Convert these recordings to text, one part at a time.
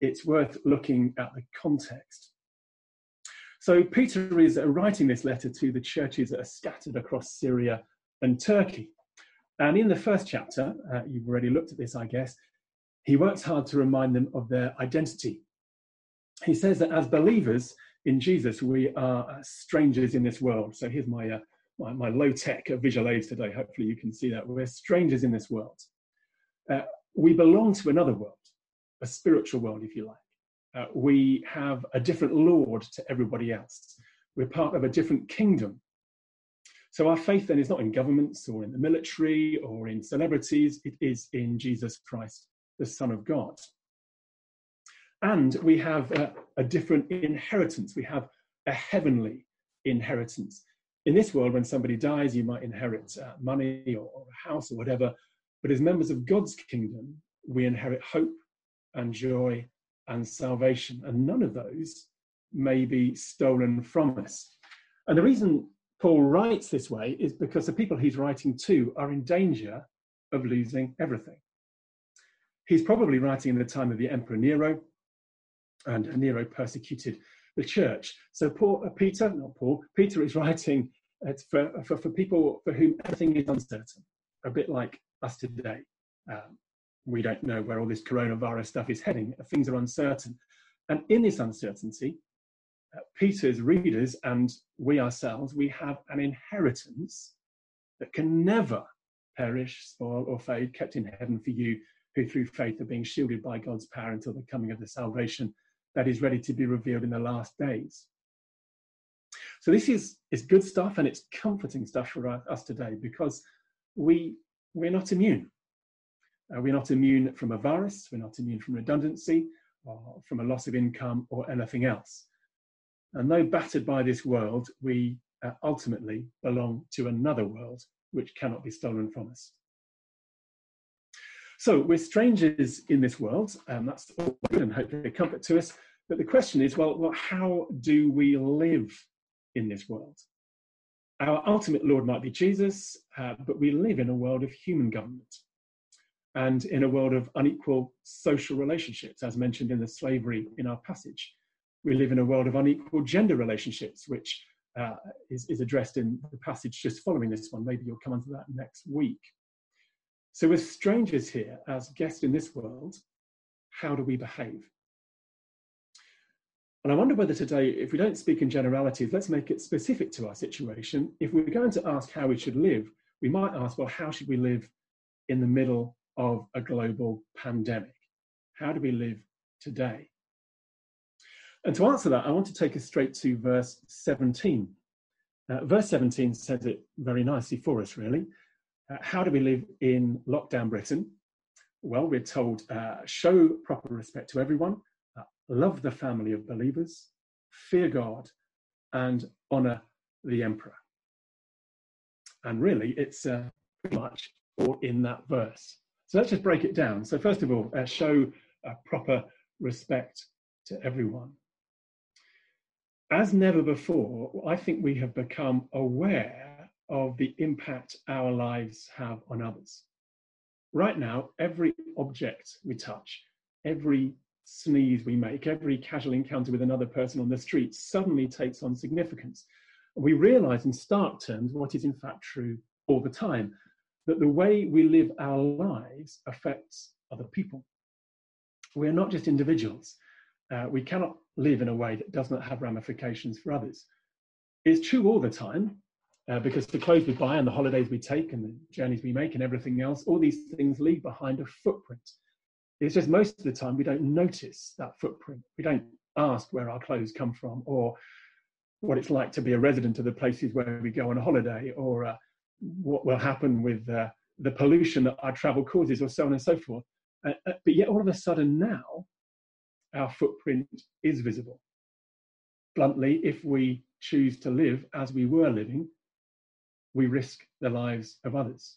it's worth looking at the context. So Peter is writing this letter to the churches that are scattered across Syria and Turkey. And in the first chapter, uh, you've already looked at this, I guess, he works hard to remind them of their identity. He says that as believers in Jesus, we are uh, strangers in this world. So here's my, uh, my, my low tech visual aids today. Hopefully, you can see that. We're strangers in this world. Uh, we belong to another world, a spiritual world, if you like. Uh, we have a different Lord to everybody else. We're part of a different kingdom. So our faith then is not in governments or in the military or in celebrities, it is in Jesus Christ, the Son of God. And we have a, a different inheritance. We have a heavenly inheritance. In this world, when somebody dies, you might inherit uh, money or, or a house or whatever. But as members of God's kingdom, we inherit hope and joy and salvation. And none of those may be stolen from us. And the reason Paul writes this way is because the people he's writing to are in danger of losing everything. He's probably writing in the time of the Emperor Nero, and Nero persecuted the church. So Paul, uh, Peter, not Paul, Peter is writing uh, for, for, for, people for whom everything is uncertain, a bit like us today. Um, we don't know where all this coronavirus stuff is heading. Things are uncertain. And in this uncertainty, uh, Peter's readers and we ourselves, we have an inheritance that can never perish, spoil, or fade, kept in heaven for you who through faith are being shielded by God's power until the coming of the salvation that is ready to be revealed in the last days. So this is, is good stuff and it's comforting stuff for us today because we, we're not immune. Uh, we're not immune from a virus, we're not immune from redundancy, or from a loss of income, or anything else. And though battered by this world, we uh, ultimately belong to another world which cannot be stolen from us. So we're strangers in this world, and that's all good and hopefully a comfort to us. But the question is, well, well, how do we live in this world? Our ultimate Lord might be Jesus, uh, but we live in a world of human government and in a world of unequal social relationships, as mentioned in the slavery in our passage. We live in a world of unequal gender relationships, which uh, is, is addressed in the passage just following this one. Maybe you'll come onto that next week. So, as strangers here, as guests in this world, how do we behave? And I wonder whether today, if we don't speak in generalities, let's make it specific to our situation. If we're going to ask how we should live, we might ask, well, how should we live in the middle of a global pandemic? How do we live today? And to answer that, I want to take us straight to verse 17. Uh, verse 17 says it very nicely for us, really. Uh, how do we live in lockdown Britain? Well, we're told uh, show proper respect to everyone, uh, love the family of believers, fear God, and honour the emperor. And really, it's uh, pretty much all in that verse. So let's just break it down. So, first of all, uh, show proper respect to everyone. As never before, I think we have become aware of the impact our lives have on others. Right now, every object we touch, every sneeze we make, every casual encounter with another person on the street suddenly takes on significance. We realize in stark terms what is in fact true all the time that the way we live our lives affects other people. We're not just individuals. Uh, we cannot live in a way that does not have ramifications for others. It's true all the time, uh, because the clothes we buy and the holidays we take and the journeys we make and everything else, all these things leave behind a footprint. It's just most of the time we don't notice that footprint. We don't ask where our clothes come from or what it's like to be a resident of the places where we go on a holiday or uh, what will happen with uh, the pollution that our travel causes, or so on and so forth. Uh, uh, but yet, all of a sudden, now our footprint is visible. Bluntly, if we choose to live as we were living, we risk the lives of others.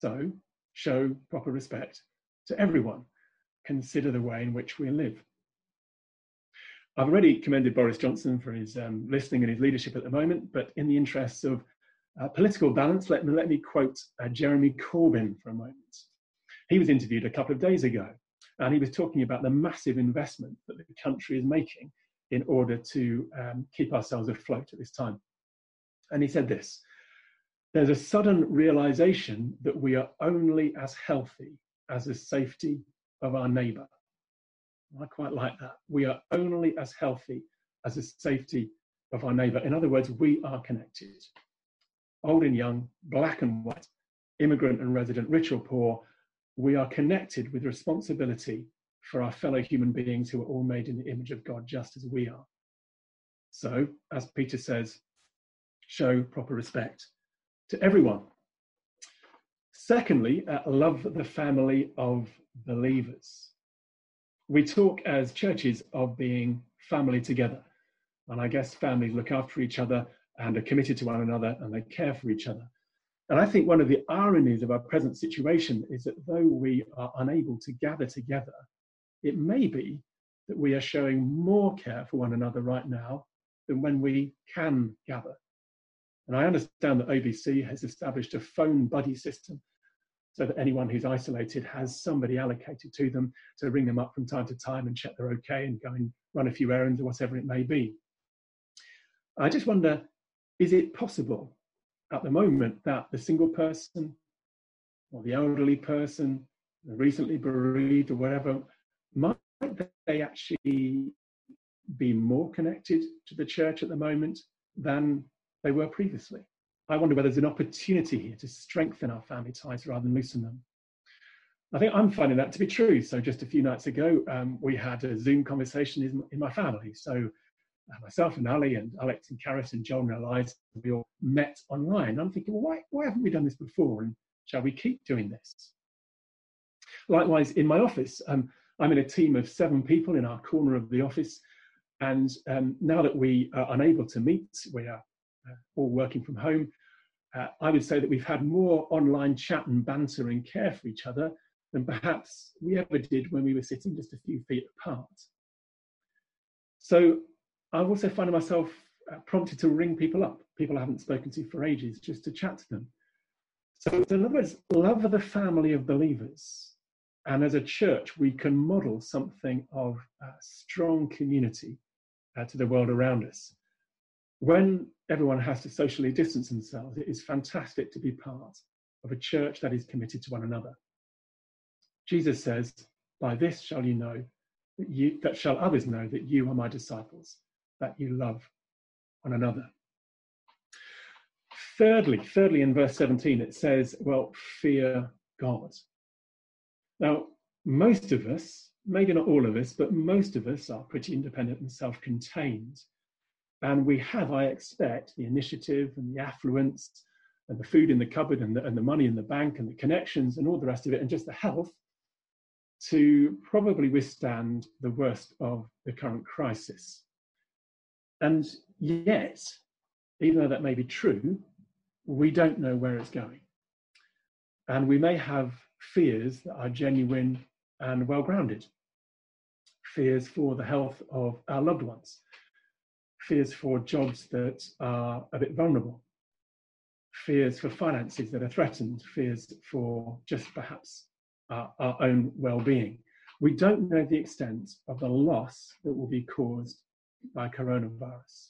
So, show proper respect to everyone. Consider the way in which we live. I've already commended Boris Johnson for his um, listening and his leadership at the moment, but in the interests of uh, political balance, let me, let me quote uh, Jeremy Corbyn for a moment. He was interviewed a couple of days ago, And he was talking about the massive investment that the country is making in order to um, keep ourselves afloat at this time. And he said this there's a sudden realization that we are only as healthy as the safety of our neighbor. I quite like that. We are only as healthy as the safety of our neighbor. In other words, we are connected. Old and young, black and white, immigrant and resident, rich or poor, we are connected with responsibility for our fellow human beings who are all made in the image of God, just as we are. So, as Peter says, show proper respect to everyone. Secondly, uh, love the family of believers. We talk as churches of being family together. And I guess families look after each other and are committed to one another and they care for each other. And I think one of the ironies of our present situation is that though we are unable to gather together, it may be that we are showing more care for one another right now than when we can gather. And I understand that OBC has established a phone buddy system so that anyone who's isolated has somebody allocated to them to ring them up from time to time and check they're okay and go and run a few errands or whatever it may be. I just wonder is it possible at the moment that the single person or the elderly person, the recently bereaved or whatever, might they actually be more connected to the church at the moment than they were previously? I wonder whether there's an opportunity here to strengthen our family ties rather than loosen them. I think I'm finding that to be true. So just a few nights ago, um, we had a Zoom conversation in, in my family. So myself and Ali and Alex and Karis and John and Eliza, we all met online. I'm thinking, well, why, why haven't we done this before? And shall we keep doing this? Likewise, in my office, um, I'm in a team of seven people in our corner of the office. And um, now that we are unable to meet, we are uh, all working from home, uh, I would say that we've had more online chat and banter and care for each other than perhaps we ever did when we were sitting just a few feet apart. So I also find myself uh, prompted to ring people up, people I haven't spoken to for ages, just to chat to them. So, in other words, love of the family of believers. And as a church, we can model something of strong community uh, to the world around us when everyone has to socially distance themselves, it is fantastic to be part of a church that is committed to one another. Jesus says, By this shall you know that you that shall others know that you are my disciples, that you love one another. Thirdly, thirdly, in verse 17, it says, Well, fear God. Now, most of us, maybe not all of us, but most of us are pretty independent and self contained. And we have, I expect, the initiative and the affluence and the food in the cupboard and the, and the money in the bank and the connections and all the rest of it, and just the health to probably withstand the worst of the current crisis. And yet, even though that may be true, we don't know where it's going. And we may have fears that are genuine and well grounded fears for the health of our loved ones, fears for jobs that are a bit vulnerable, fears for finances that are threatened, fears for just perhaps our, our own well being. We don't know the extent of the loss that will be caused by coronavirus.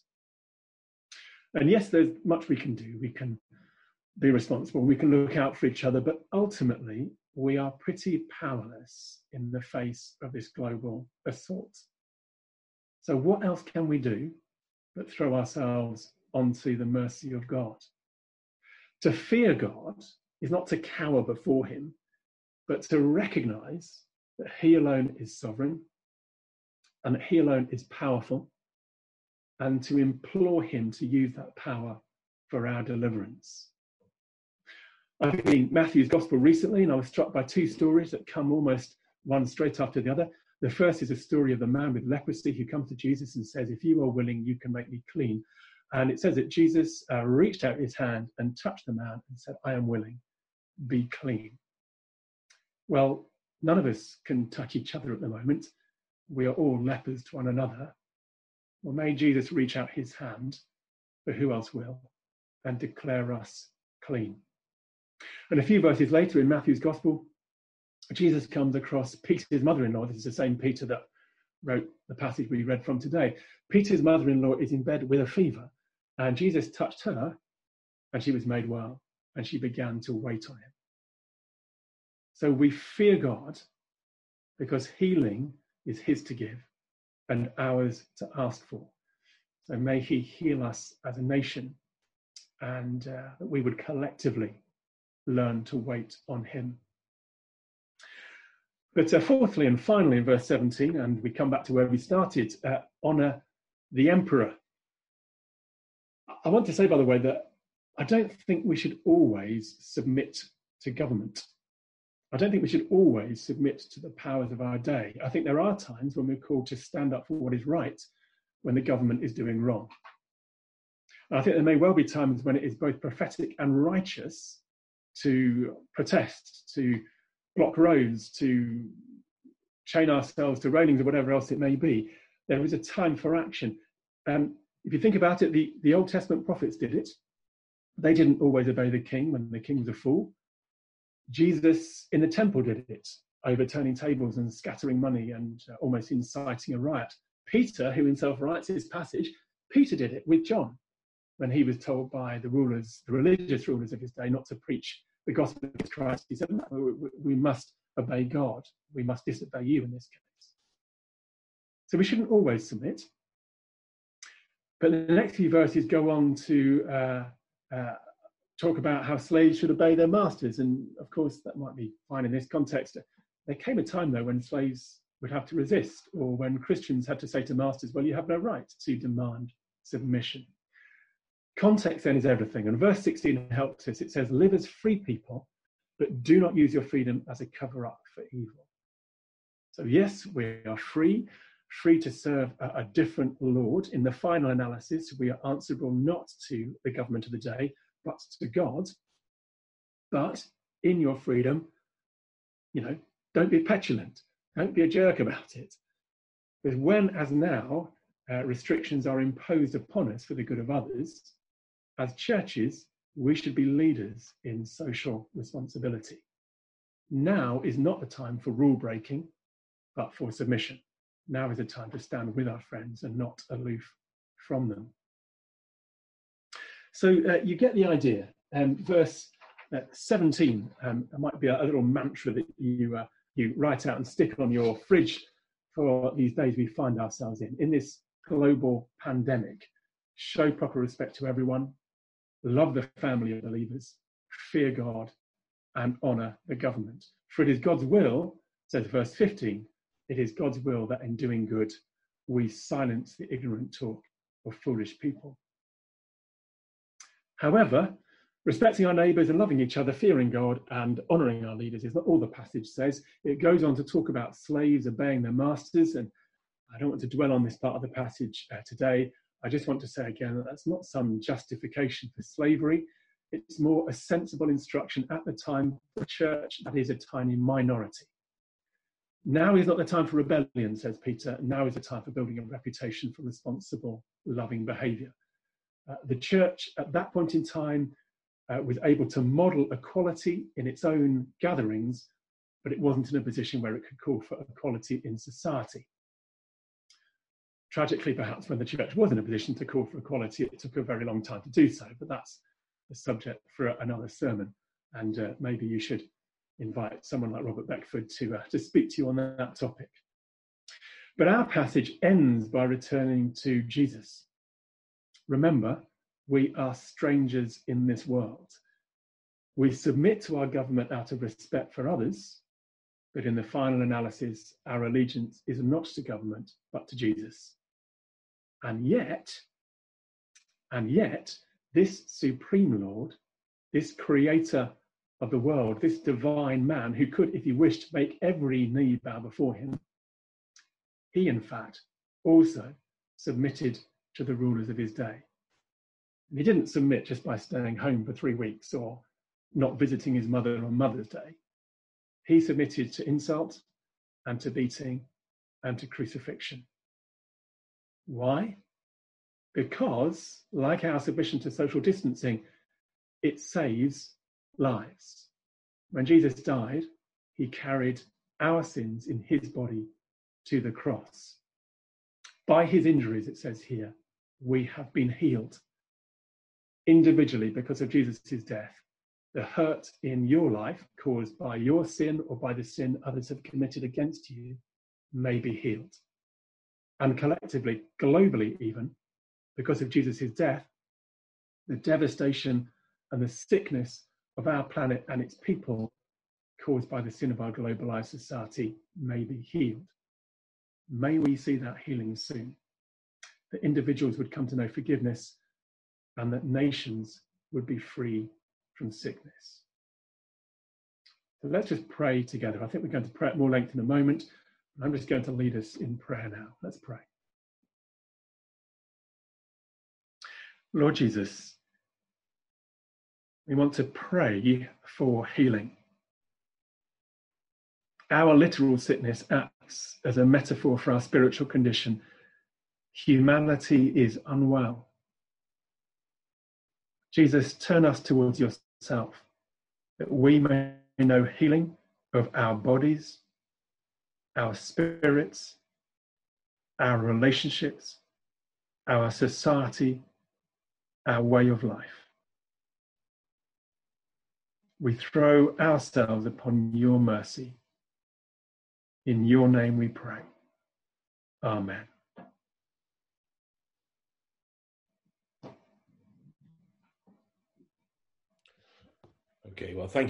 And yes, there's much we can do. We can be responsible, we can look out for each other, but ultimately, we are pretty powerless in the face of this global assault. So, what else can we do but throw ourselves onto the mercy of God. To fear God is not to cower before Him, but to recognize that He alone is sovereign and that He alone is powerful, and to implore Him to use that power for our deliverance. I've been reading Matthew's Gospel recently, and I was struck by two stories that come almost one straight after the other. The first is a story of the man with leprosy who comes to Jesus and says, If you are willing, you can make me clean. And it says that Jesus uh, reached out his hand and touched the man and said, I am willing, be clean. Well, none of us can touch each other at the moment. We are all lepers to one another. Well, may Jesus reach out his hand, for who else will, and declare us clean. And a few verses later in Matthew's Gospel, Jesus comes across Peter's mother in law. This is the same Peter that wrote the passage we read from today. Peter's mother in law is in bed with a fever, and Jesus touched her, and she was made well, and she began to wait on him. So we fear God because healing is his to give and ours to ask for. So may he heal us as a nation and uh, that we would collectively learn to wait on him. But uh, fourthly and finally, in verse 17, and we come back to where we started, uh, honour the emperor. I want to say, by the way, that I don't think we should always submit to government. I don't think we should always submit to the powers of our day. I think there are times when we're called to stand up for what is right when the government is doing wrong. And I think there may well be times when it is both prophetic and righteous to protest, to block roads, to chain ourselves to railings or whatever else it may be. There is a time for action. Um, if you think about it, the, the Old Testament prophets did it. They didn't always obey the king when the king was a fool. Jesus in the temple did it, overturning tables and scattering money and uh, almost inciting a riot. Peter, who himself writes this passage, Peter did it with John when he was told by the rulers, the religious rulers of his day, not to preach the gospel of Christ. He said, no, we must obey God. We must disobey you in this case. So we shouldn't always submit. But the next few verses go on to uh, uh, talk about how slaves should obey their masters. And of course, that might be fine in this context. There came a time, though, when slaves would have to resist, or when Christians had to say to masters, well, you have no right to demand submission. Context then is everything. And verse 16 helps us. It says, Live as free people, but do not use your freedom as a cover up for evil. So, yes, we are free, free to serve a, different Lord. In the final analysis, we are answerable not to the government of the day, but to God. But in your freedom, you know, don't be petulant, don't be a jerk about it. Because when, as now, uh, restrictions are imposed upon us for the good of others, as churches, we should be leaders in social responsibility. Now is not the time for rule breaking, but for submission. Now is the time to stand with our friends and not aloof from them. So uh, you get the idea. Um, verse uh, 17 um, might be a, a, little mantra that you, uh, you write out and stick on your fridge for these days we find ourselves in. In this global pandemic, show proper respect to everyone, love the family of believers, fear God, and honour the government. For it is God's will, says verse 15, it is God's will that in doing good we silence the ignorant talk of foolish people. However, respecting our neighbours and loving each other, fearing God and honouring our leaders is not all the passage says. It goes on to talk about slaves obeying their masters, and I don't want to dwell on this part of the passage uh, today. I just want to say again that that's not some justification for slavery. It's more a sensible instruction at the time for the church that is a tiny minority. Now is not the time for rebellion, says Peter. Now is the time for building a reputation for responsible, loving behaviour. Uh, the church at that point in time uh, was able to model equality in its own gatherings, but it wasn't in a position where it could call for equality in society. Tragically, perhaps, when the church was in a position to call for equality, it took a very long time to do so, but that's a subject for another sermon. And uh, maybe you should invite someone like Robert Beckford to, uh, to speak to you on that topic. But our passage ends by returning to Jesus Remember, we are strangers in this world. We submit to our government out of respect for others, but in the final analysis, our allegiance is not to government, but to Jesus. And yet, and yet, this supreme Lord, this creator of the world, this divine man who could, if he wished, make every knee bow before him, he, in fact, also submitted to the rulers of his day. And he didn't submit just by staying home for three weeks or not visiting his mother on Mother's Day. He submitted to insult and to beating and to crucifixion. Why? Because, like our submission to social distancing, it saves lives. When Jesus died, he carried our sins in his body to the cross. By his injuries, it says here, we have been healed individually because of Jesus' death. The hurt in your life caused by your sin or by the sin others have committed against you may be healed. And collectively, globally, even because of Jesus' death, the devastation and the sickness of our planet and its people caused by the sin of our globalized society may be healed. May we see that healing soon. That individuals would come to know forgiveness and that nations would be free from sickness. So let's just pray together. I think we're going to pray at more length in a moment. I'm just going to lead us in prayer now. Let's pray. Lord Jesus, we want to pray for healing. Our literal sickness acts as a metaphor for our spiritual condition. Humanity is unwell. Jesus, turn us towards yourself that we may know healing of our bodies, our spirits, our relationships, our society, our way of life. We throw ourselves upon your mercy. In your name we pray. Amen. Okay, well, thank you.